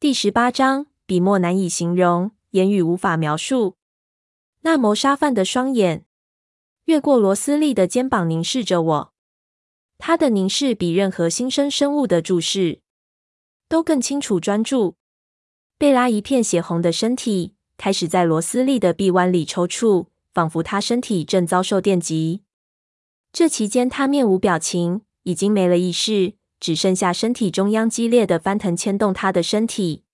第十八章，笔墨难以形容，言语无法描述。那谋杀犯的双眼越过罗斯利的肩膀，凝视着我。他的凝视比任何新生生物的注视都更清楚专注。贝拉一片血红的身体开始在罗斯利的臂弯里抽搐，仿佛他身体正遭受电击。这期间，他面无表情，已经没了意识，只剩下身体中央激烈的翻腾牵动他的身体。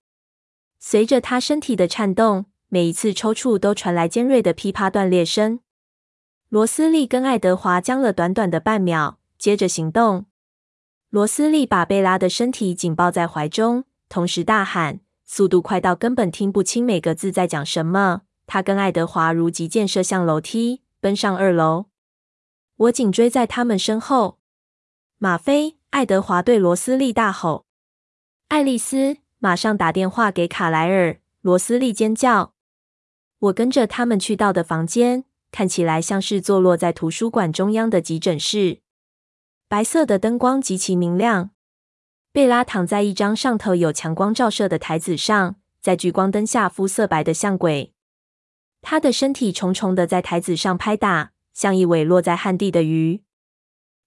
随着他身体的颤动，每一次抽搐都传来尖锐的噼啪断裂声。罗斯利跟爱德华僵了短短的半秒，接着行动。罗斯利把贝拉的身体紧抱在怀中，同时大喊，速度快到根本听不清每个字在讲什么。他跟爱德华如急箭射向楼梯，奔上二楼。我紧追在他们身后。吗啡！爱德华对罗斯利大吼。爱丽丝，马上打电话给卡莱尔！罗斯利尖叫。我跟着他们去到的房间，看起来像是坐落在图书馆中央的急诊室。白色的灯光极其明亮。贝拉躺在一张上头有强光照射的台子上，在聚光灯下肤色白的像鬼。她的身体重重的在台子上拍打。像一尾落在旱地的鱼。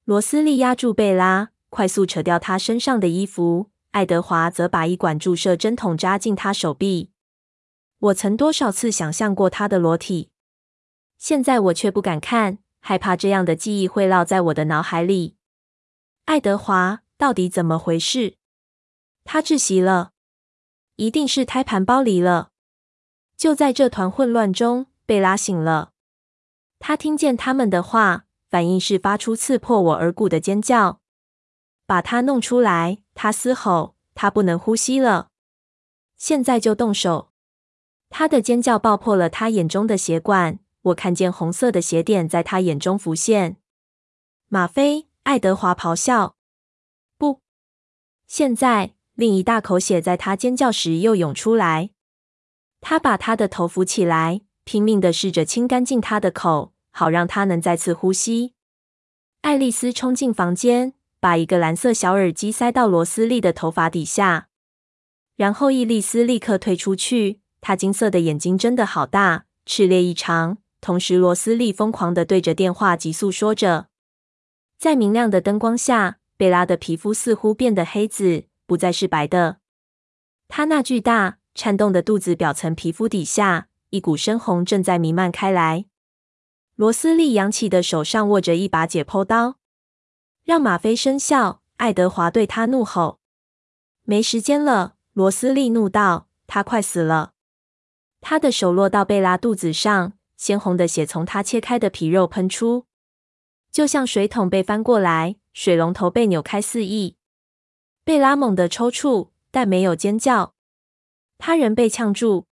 罗斯利压住贝拉，快速扯掉他身上的衣服。爱德华则把一管注射针筒扎进他手臂。我曾多少次想象过他的裸体，现在我却不敢看，害怕这样的记忆会烙在我的脑海里。爱德华，到底怎么回事？他窒息了，一定是胎盘剥离了。就在这团混乱中，贝拉醒了。他听见他们的话，反应是发出刺破我耳骨的尖叫。把他弄出来！他嘶吼。他不能呼吸了。现在就动手！他的尖叫爆破了他眼中的血管。我看见红色的血点在他眼中浮现。吗啡！爱德华咆哮。不！现在，另一大口血在他尖叫时又涌出来。他把他的头扶起来。拼命的试着清干净他的口，好让他能再次呼吸。爱丽丝冲进房间，把一个蓝色小耳机塞到罗斯利的头发底下，然后伊丽丝立刻退出去。她金色的眼睛睁得好大，炽烈异常。同时，罗斯利疯狂地对着电话急速说着。在明亮的灯光下，贝拉的皮肤似乎变得黑紫，不再是白的。她那巨大、颤动的肚子表层皮肤底下。一股深红正在弥漫开来。罗斯利扬起的手上握着一把解剖刀，让吗啡生效。爱德华对他怒吼：“没时间了！”罗斯利怒道：“他快死了。”他的手落到贝拉肚子上，鲜红的血从他切开的皮肉喷出，就像水桶被翻过来，水龙头被扭开肆意。贝拉猛地抽搐，但没有尖叫。他仍被呛住。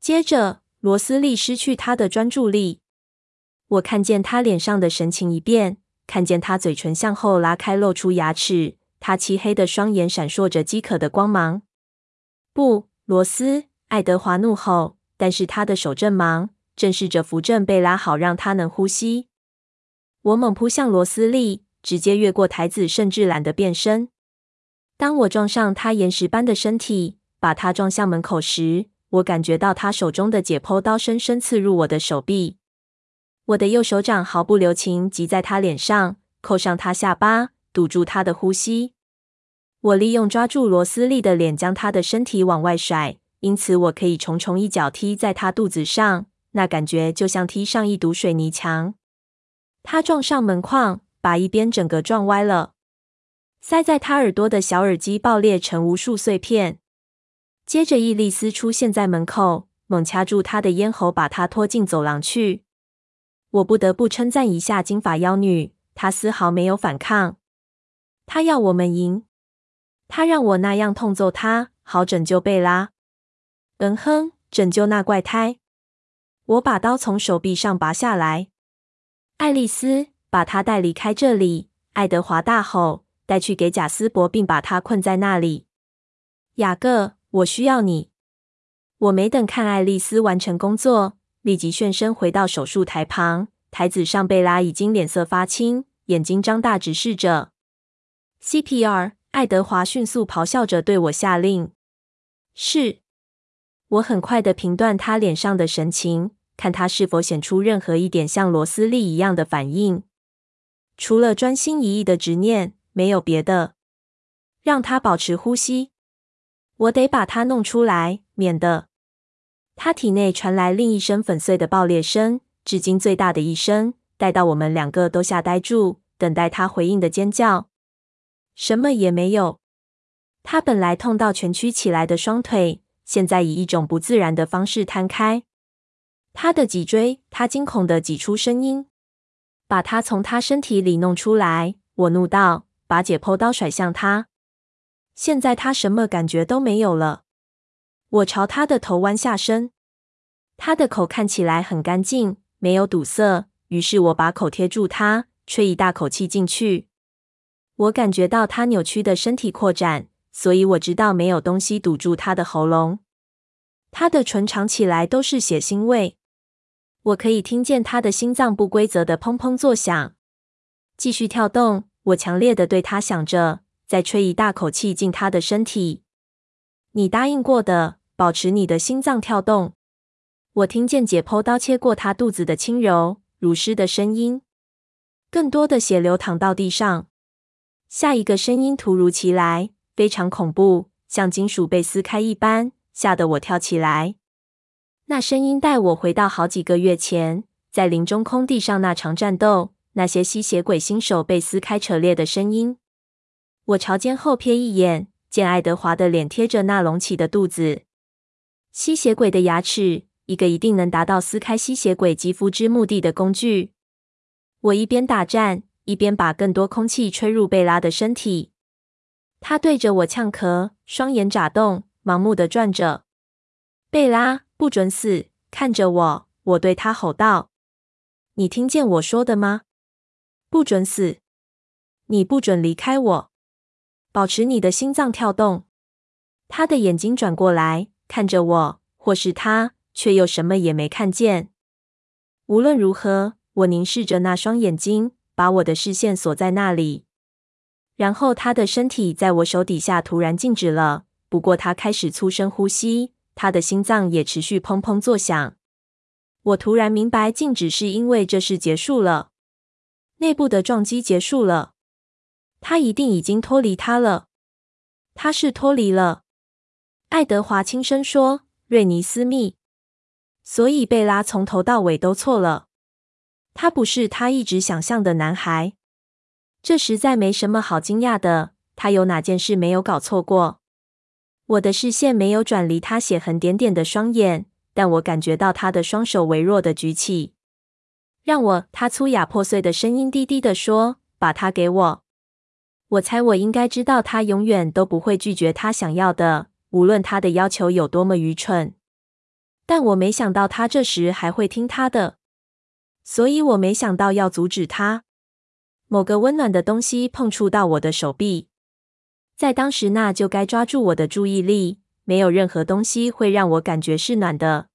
接着，罗斯利失去他的专注力。我看见他脸上的神情一变，看见他嘴唇向后拉开，露出牙齿。他漆黑的双眼闪烁着饥渴的光芒。不，罗斯！爱德华怒吼，但是他的手正忙，正试着扶正贝拉，好让他能呼吸。我猛扑向罗斯利，直接越过台子，甚至懒得变身。当我撞上他岩石般的身体，把他撞向门口时，我感觉到他手中的解剖刀深深刺入我的手臂，我的右手掌毫不留情击在他脸上，扣上他下巴，堵住他的呼吸。我利用抓住罗斯利的脸，将他的身体往外甩，因此我可以重重一脚踢在他肚子上，那感觉就像踢上一堵水泥墙。他撞上门框，把一边整个撞歪了，塞在他耳朵的小耳机爆裂成无数碎片。接着，伊丽丝出现在门口，猛掐住他的咽喉，把他拖进走廊去。我不得不称赞一下金发妖女，她丝毫没有反抗。她要我们赢，她让我那样痛揍她，好拯救贝拉。嗯哼，拯救那怪胎。我把刀从手臂上拔下来。爱丽丝，把她带离开这里！爱德华大吼，带去给贾斯伯，并把他困在那里。雅各。我需要你！我没等看爱丽丝完成工作，立即旋身回到手术台旁。台子上，贝拉已经脸色发青，眼睛张大直视着。CPR！爱德华迅速咆哮着对我下令。是。我很快的评断他脸上的神情，看他是否显出任何一点像罗斯利一样的反应。除了专心一意的执念，没有别的。让他保持呼吸。我得把他弄出来，免得……他体内传来另一声粉碎的爆裂声，至今最大的一声，带到我们两个都吓呆住，等待他回应的尖叫。什么也没有。他本来痛到蜷曲起来的双腿，现在以一种不自然的方式摊开。他的脊椎，他惊恐的挤出声音，把他从他身体里弄出来。我怒道：“把解剖刀甩向他！”现在他什么感觉都没有了。我朝他的头弯下身，他的口看起来很干净，没有堵塞。于是我把口贴住他，吹一大口气进去。我感觉到他扭曲的身体扩展，所以我知道没有东西堵住他的喉咙。他的唇尝起来都是血腥味。我可以听见他的心脏不规则的砰砰作响，继续跳动。我强烈的对他想着，再吹一大口气进他的身体。你答应过的。保持你的心脏跳动。我听见解剖刀切过他肚子的轻柔、如诗的声音。更多的血流淌到地上。下一个声音突如其来，非常恐怖，像金属被撕开一般，吓得我跳起来。那声音带我回到好几个月前，在林中空地上那场战斗，那些吸血鬼新手被撕开扯裂的声音。我朝肩后瞥一眼，见爱德华的脸贴着那隆起的肚子。吸血鬼的牙齿，一个一定能达到撕开吸血鬼肌肤之目的的工具。我一边打战，一边把更多空气吹入贝拉的身体。他对着我呛咳，双眼眨动，盲目的转着。贝拉，不准死！看着我，我对他吼道：“你听见我说的吗？不准死！你不准离开我！保持你的心脏跳动。”他的眼睛转过来。看着我，或是他，却又什么也没看见。无论如何，我凝视着那双眼睛，把我的视线锁在那里。然后，他的身体在我手底下突然静止了。不过，他开始粗声呼吸，他的心脏也持续砰砰作响。我突然明白，静止是因为这事结束了，内部的撞击结束了。他一定已经脱离他了。他是脱离了。爱德华轻声说：“瑞尼斯密。”所以贝拉从头到尾都错了。他不是他一直想象的男孩。这实在没什么好惊讶的。他有哪件事没有搞错过？我的视线没有转离他血痕点点的双眼，但我感觉到他的双手微弱的举起。让我，他粗哑破碎的声音低低地说：“把他给我。”我猜我应该知道，他永远都不会拒绝他想要的。无论他的要求有多么愚蠢，但我没想到他这时还会听他的，所以我没想到要阻止他。某个温暖的东西碰触到我的手臂，在当时那就该抓住我的注意力。没有任何东西会让我感觉是暖的，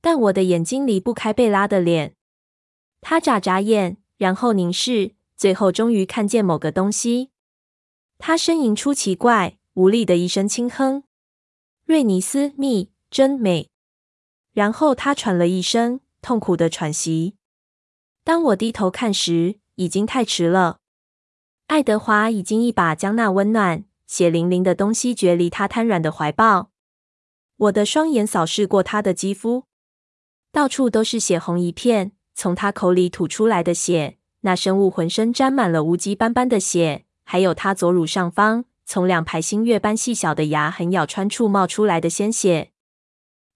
但我的眼睛离不开贝拉的脸。他眨眨眼，然后凝视，最后终于看见某个东西。他呻吟出奇怪、无力的一声轻哼。瑞尼斯密真美。然后他喘了一声，痛苦的喘息。当我低头看时，已经太迟了。爱德华已经一把将那温暖、血淋淋的东西掘离他瘫软的怀抱。我的双眼扫视过他的肌肤，到处都是血红一片，从他口里吐出来的血。那生物浑身沾满了乌迹斑斑的血，还有他左乳上方。从两排星月般细小的牙痕咬穿处冒出来的鲜血。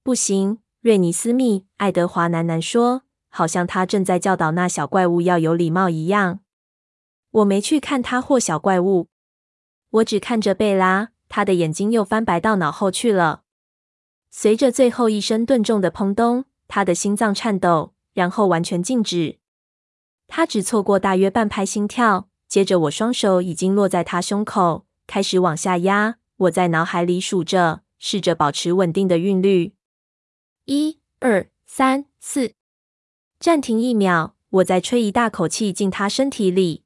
不行，瑞尼斯密，爱德华喃喃说，好像他正在教导那小怪物要有礼貌一样。我没去看他或小怪物，我只看着贝拉，他的眼睛又翻白到脑后去了。随着最后一声钝重的砰咚，他的心脏颤抖，然后完全静止。他只错过大约半拍心跳，接着我双手已经落在他胸口。开始往下压，我在脑海里数着，试着保持稳定的韵律。一、二、三、四，暂停一秒，我再吹一大口气进他身体里。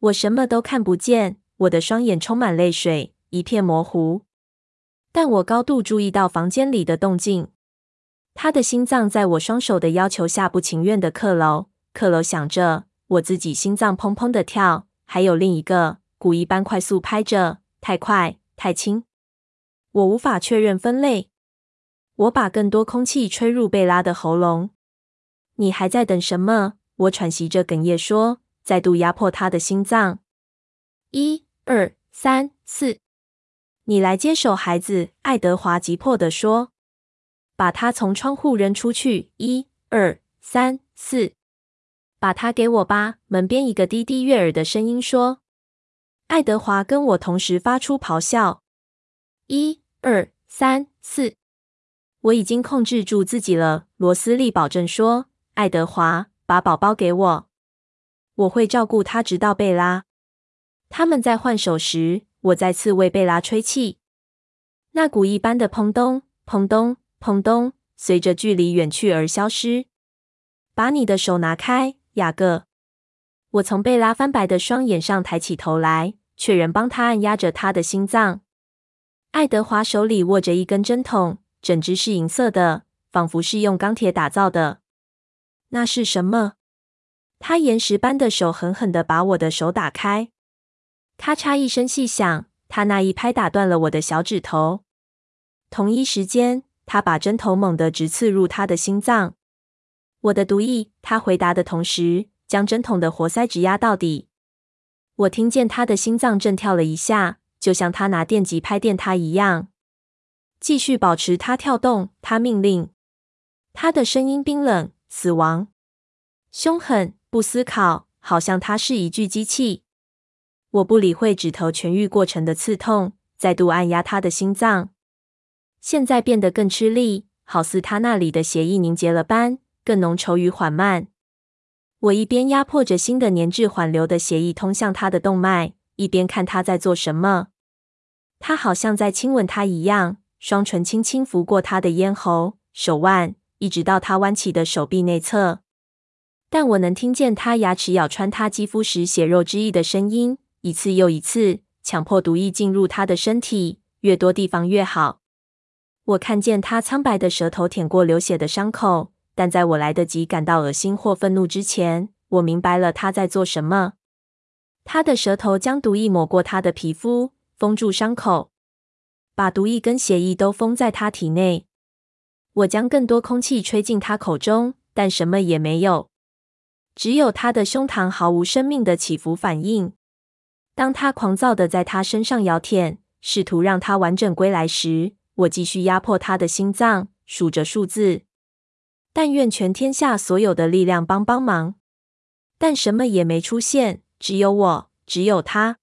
我什么都看不见，我的双眼充满泪水，一片模糊。但我高度注意到房间里的动静。他的心脏在我双手的要求下不情愿的克篓，克篓响着，我自己心脏砰砰的跳，还有另一个鼓一般快速拍着，太快，太轻，我无法确认分类。我把更多空气吹入贝拉的喉咙。你还在等什么？我喘息着哽咽说，再度压迫他的心脏。一、二、三、四，你来接手孩子，爱德华急迫地说。把他从窗户扔出去！一、二、三、四，把他给我吧！门边一个低低悦耳的声音说。爱德华跟我同时发出咆哮。一、二、三、四，我已经控制住自己了。罗斯利保证说。爱德华，把宝宝给我，我会照顾他直到贝拉。他们在换手时，我再次为贝拉吹气。那鼓一般的砰咚、砰咚。砰咚，随着距离远去而消失。把你的手拿开，雅各。我从贝拉翻白的双眼上抬起头来，却仍帮他按压着他的心脏。爱德华手里握着一根针筒，整只是银色的，仿佛是用钢铁打造的。那是什么？他岩石般的手狠狠地把我的手打开，咔嚓一声细响，他那一拍打断了我的小指头。同一时间。他把针头猛地直刺入他的心脏。我的毒液，他回答的同时，将针筒的活塞直压到底。我听见他的心脏震跳了一下，就像他拿电极拍电他一样。继续保持他跳动，他命令。他的声音冰冷、死亡、凶狠，不思考，好像他是一具机器。我不理会指头痊愈过程的刺痛，再度按压他的心脏。现在变得更吃力，好似他那里的血液凝结了般，更浓稠与缓慢。我一边压迫着新的粘滞缓流的血液通向他的动脉，一边看他在做什么。他好像在亲吻他一样，双唇轻轻拂过他的咽喉、手腕，一直到他弯起的手臂内侧。但我能听见他牙齿咬穿他肌肤时血肉之意的声音，一次又一次，强迫毒液进入他的身体，越多地方越好。我看见他苍白的舌头舔过流血的伤口，但在我来得及感到恶心或愤怒之前，我明白了他在做什么。他的舌头将毒液抹过他的皮肤，封住伤口，把毒液跟血液都封在他体内。我将更多空气吹进他口中，但什么也没有，只有他的胸膛毫无生命的起伏反应。当他狂躁地在他身上咬舔，试图让他完整归来时，我继续压迫他的心脏，数着数字。但愿全天下所有的力量帮帮忙。但什么也没出现，只有我，只有他，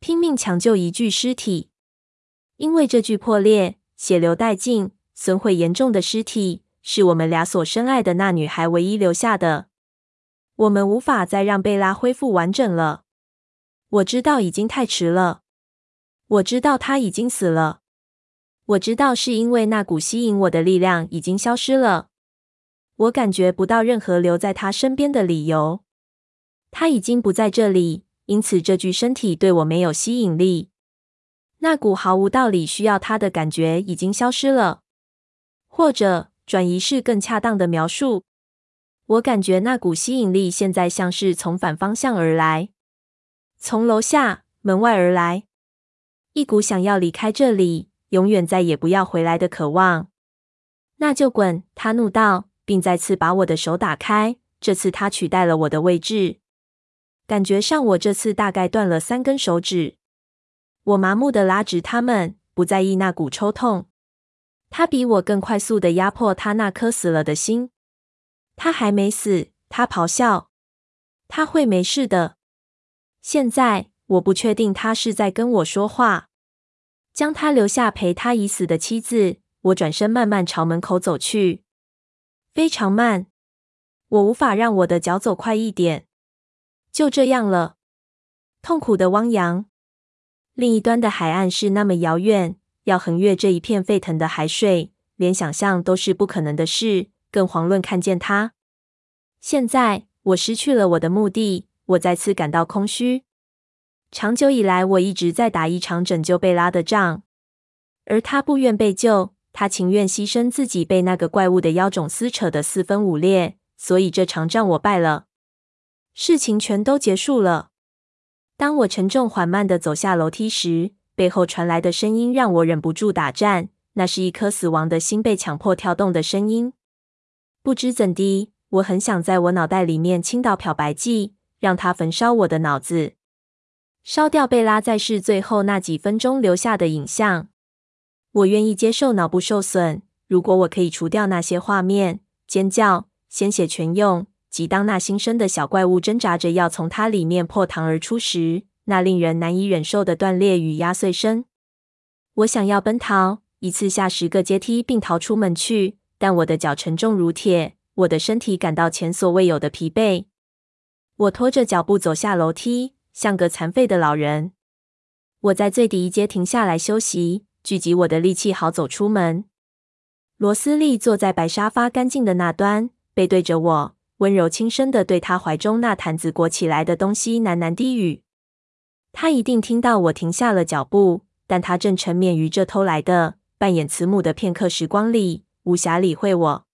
拼命抢救一具尸体。因为这具破裂、血流殆尽、损毁严重的尸体，是我们俩所深爱的那女孩唯一留下的。我们无法再让贝拉恢复完整了。我知道已经太迟了。我知道她已经死了。我知道是因为那股吸引我的力量已经消失了，我感觉不到任何留在他身边的理由。他已经不在这里，因此这具身体对我没有吸引力。那股毫无道理需要他的感觉已经消失了，或者转移是更恰当的描述。我感觉那股吸引力现在像是从反方向而来，从楼下门外而来，一股想要离开这里。永远再也不要回来的渴望，那就滚！他怒道，并再次把我的手打开。这次他取代了我的位置，感觉上我这次大概断了三根手指。我麻木的拉直他们，不在意那股抽痛。他比我更快速的压迫他那颗死了的心。他还没死，他咆哮。他会没事的。现在我不确定他是在跟我说话。将他留下陪他已死的妻子，我转身慢慢朝门口走去，非常慢。我无法让我的脚走快一点。就这样了，痛苦的汪洋。另一端的海岸是那么遥远，要横越这一片沸腾的海水，连想象都是不可能的事，更遑论看见它。现在我失去了我的目的，我再次感到空虚。长久以来，我一直在打一场拯救贝拉的仗。而他不愿被救，他情愿牺牲自己，被那个怪物的妖种撕扯得四分五裂。所以这场仗我败了，事情全都结束了。当我沉重缓慢地走下楼梯时，背后传来的声音让我忍不住打颤。那是一颗死亡的心被强迫跳动的声音。不知怎的，我很想在我脑袋里面倾倒漂白剂，让它焚烧我的脑子，烧掉贝拉在世最后那几分钟留下的影像。我愿意接受脑部受损，如果我可以除掉那些画面、尖叫、鲜血全用，及当那新生的小怪物挣扎着要从它里面破膛而出时，那令人难以忍受的断裂与压碎声。我想要奔逃。一次下十个阶梯并逃出门去，但我的脚沉重如铁，我的身体感到前所未有的疲惫。我拖着脚步走下楼梯，像个残废的老人。我在最底一阶停下来休息，聚集我的力气，好走出门。罗斯利坐在白沙发干净的那端，背对着我，温柔轻声的对他怀中那坛子裹起来的东西喃喃低语。他一定听到我停下了脚步，但他正沉湎于这偷来的。扮演慈母的片刻时光里，无暇理会我。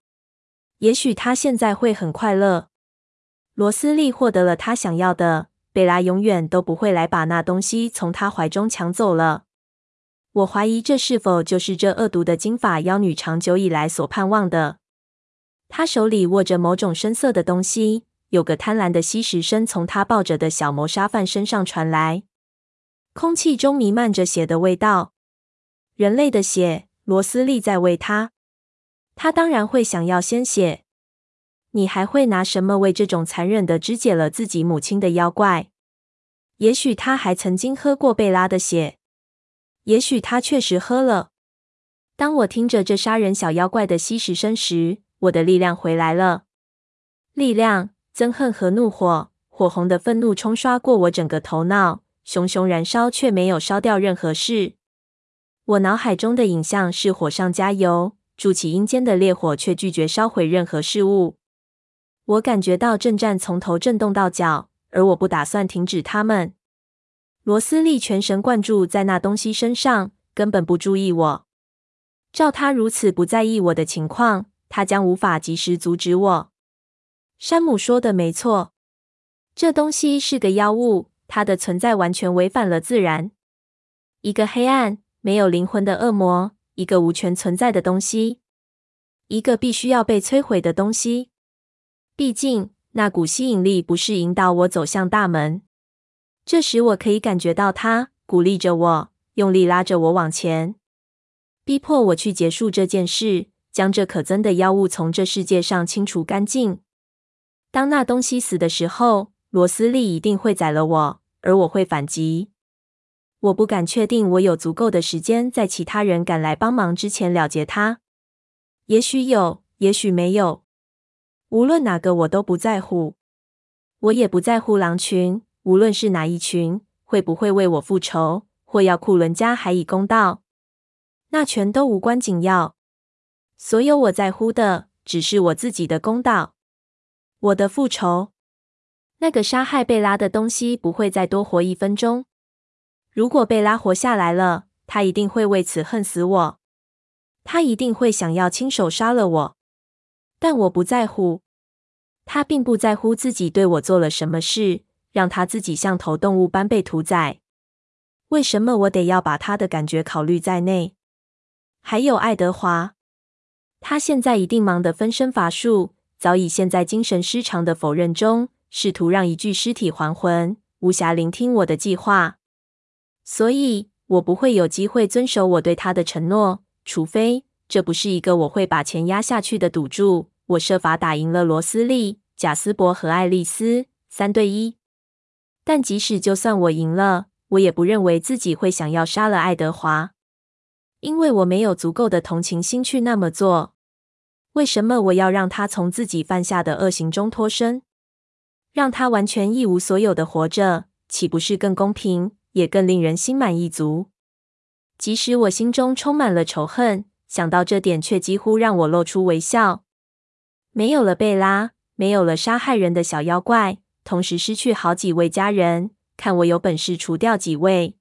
也许他现在会很快乐。罗斯利获得了他想要的，贝拉永远都不会来把那东西从他怀中抢走了。我怀疑这是否就是这恶毒的金发妖女长久以来所盼望的。她手里握着某种深色的东西，有个贪婪的吸食声从她抱着的小谋杀犯身上传来，空气中弥漫着血的味道。人类的血，罗斯利在喂他。他当然会想要鲜血。你还会拿什么喂这种残忍的肢解了自己母亲的妖怪？也许他还曾经喝过贝拉的血。也许他确实喝了。当我听着这杀人小妖怪的吸食声时，我的力量回来了。力量、憎恨和怒火，火红的愤怒冲刷过我整个头脑，熊熊燃烧，却没有烧掉任何事。我脑海中的影像是火上加油，筑起阴间的烈火，却拒绝烧毁任何事物。我感觉到震颤从头震动到脚，而我不打算停止它们。罗斯利全神贯注在那东西身上，根本不注意我。照他如此不在意我的情况，他将无法及时阻止我。山姆说的没错，这东西是个妖物，它的存在完全违反了自然。一个黑暗。没有灵魂的恶魔，一个无权存在的东西，一个必须要被摧毁的东西。毕竟，那股吸引力不是引导我走向大门。这时，我可以感觉到他鼓励着我，用力拉着我往前，逼迫我去结束这件事，将这可憎的妖物从这世界上清除干净。当那东西死的时候，罗斯利一定会宰了我，而我会反击。我不敢确定，我有足够的时间在其他人赶来帮忙之前了结它。也许有，也许没有。无论哪个，我都不在乎。我也不在乎狼群，无论是哪一群，会不会为我复仇，或要库伦家还以公道，那全都无关紧要。所有我在乎的，只是我自己的公道，我的复仇。那个杀害贝拉的东西不会再多活一分钟。如果贝拉活下来了，他一定会为此恨死我。他一定会想要亲手杀了我，但我不在乎。他并不在乎自己对我做了什么事，让他自己像头动物般被屠宰。为什么我得要把他的感觉考虑在内？还有爱德华，他现在一定忙得分身乏术，早已陷在精神失常的否认中，试图让一具尸体还魂，无暇聆听我的计划。所以，我不会有机会遵守我对他的承诺，除非这不是一个我会把钱压下去的赌注。我设法打赢了罗斯利、贾斯伯和爱丽丝，三对一。但即使就算我赢了，我也不认为自己会想要杀了爱德华，因为我没有足够的同情心去那么做。为什么我要让他从自己犯下的恶行中脱身，让他完全一无所有的活着，岂不是更公平？也更令人心满意足。即使我心中充满了仇恨，想到这点却几乎让我露出微笑。没有了贝拉，没有了杀害人的小妖怪，同时失去好几位家人，看我有本事除掉几位。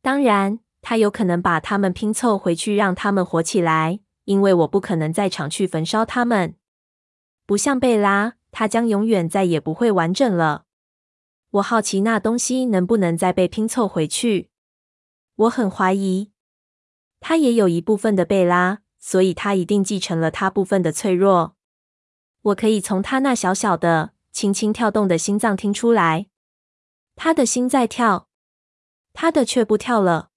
当然，他有可能把他们拼凑回去，让他们活起来，因为我不可能在场去焚烧他们。不像贝拉，他将永远再也不会完整了。我好奇那东西能不能再被拼凑回去。我很怀疑，他也有一部分的贝拉，所以他一定继承了他部分的脆弱。我可以从他那小小的、轻轻跳动的心脏听出来，他的心在跳，他的却不跳了。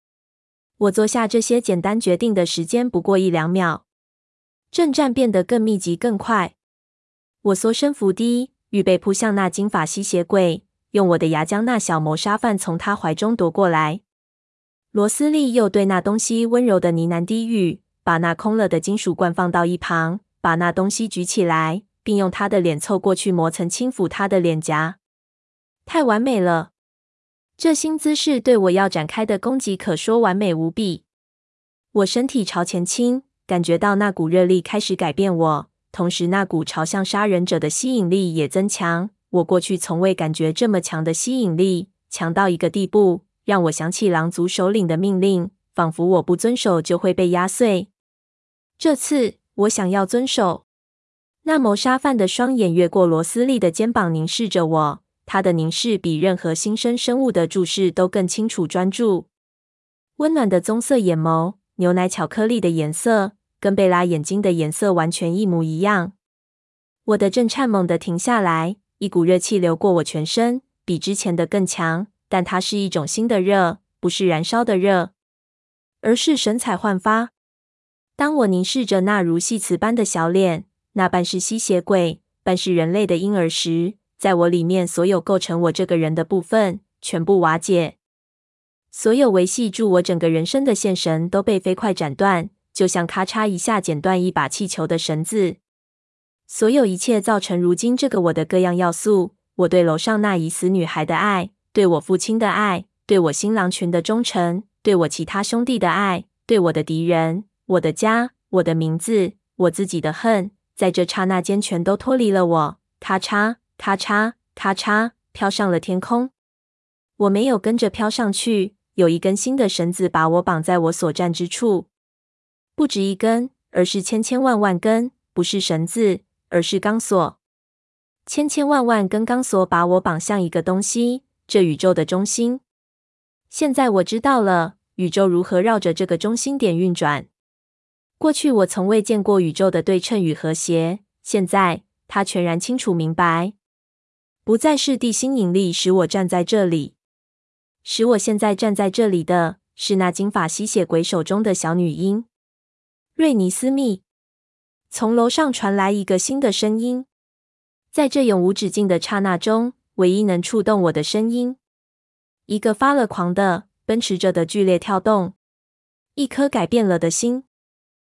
我做下这些简单决定的时间不过一两秒，阵战变得更密集、更快。我缩身伏低，预备扑向那金发吸血鬼，用我的牙将那小谋杀犯从他怀中夺过来。罗斯利又对那东西温柔的呢喃低语，把那空了的金属罐放到一旁，把那东西举起来，并用他的脸凑过去，磨蹭轻抚他的脸颊。太完美了！这新姿势对我要展开的攻击可说完美无比。我身体朝前倾，感觉到那股热力开始改变我。同时，那股朝向杀人者的吸引力也增强。我过去从未感觉这么强的吸引力，强到一个地步，让我想起狼族首领的命令，仿佛我不遵守就会被压碎。这次，我想要遵守。那谋杀犯的双眼越过罗斯利的肩膀，凝视着我。他的凝视比任何新生生物的注视都更清楚专注。温暖的棕色眼眸，牛奶巧克力的颜色。跟贝拉眼睛的颜色完全一模一样。我的震颤猛地停下来，一股热气流过我全身，比之前的更强。但它是一种新的热，不是燃烧的热，而是神采焕发。当我凝视着那如细瓷般的小脸，那半是吸血鬼、半是人类的婴儿时，在我里面所有构成我这个人的部分全部瓦解，所有维系住我整个人生的线绳都被飞快斩断。就像咔嚓一下剪断一把气球的绳子，所有一切造成如今这个我的各样要素：我对楼上那已死女孩的爱，对我父亲的爱，对我新郎群的忠诚，对我其他兄弟的爱，对我的敌人，我的家，我的名字，我自己的恨，在这刹那间全都脱离了我。咔嚓，咔嚓，咔嚓，飘上了天空。我没有跟着飘上去，有一根新的绳子把我绑在我所站之处。不止一根，而是千千万万根。不是绳子，而是钢索。千千万万根钢索把我绑向一个东西，这宇宙的中心。现在我知道了，宇宙如何绕着这个中心点运转。过去我从未见过宇宙的对称与和谐，现在它全然清楚明白。不再是地心引力使我站在这里，使我现在站在这里的是那金发吸血鬼手中的小女婴。瑞尼斯密，从楼上传来一个新的声音，在这永无止境的刹那中，唯一能触动我的声音，一个发了狂的、奔驰着的剧烈跳动，一颗改变了的心。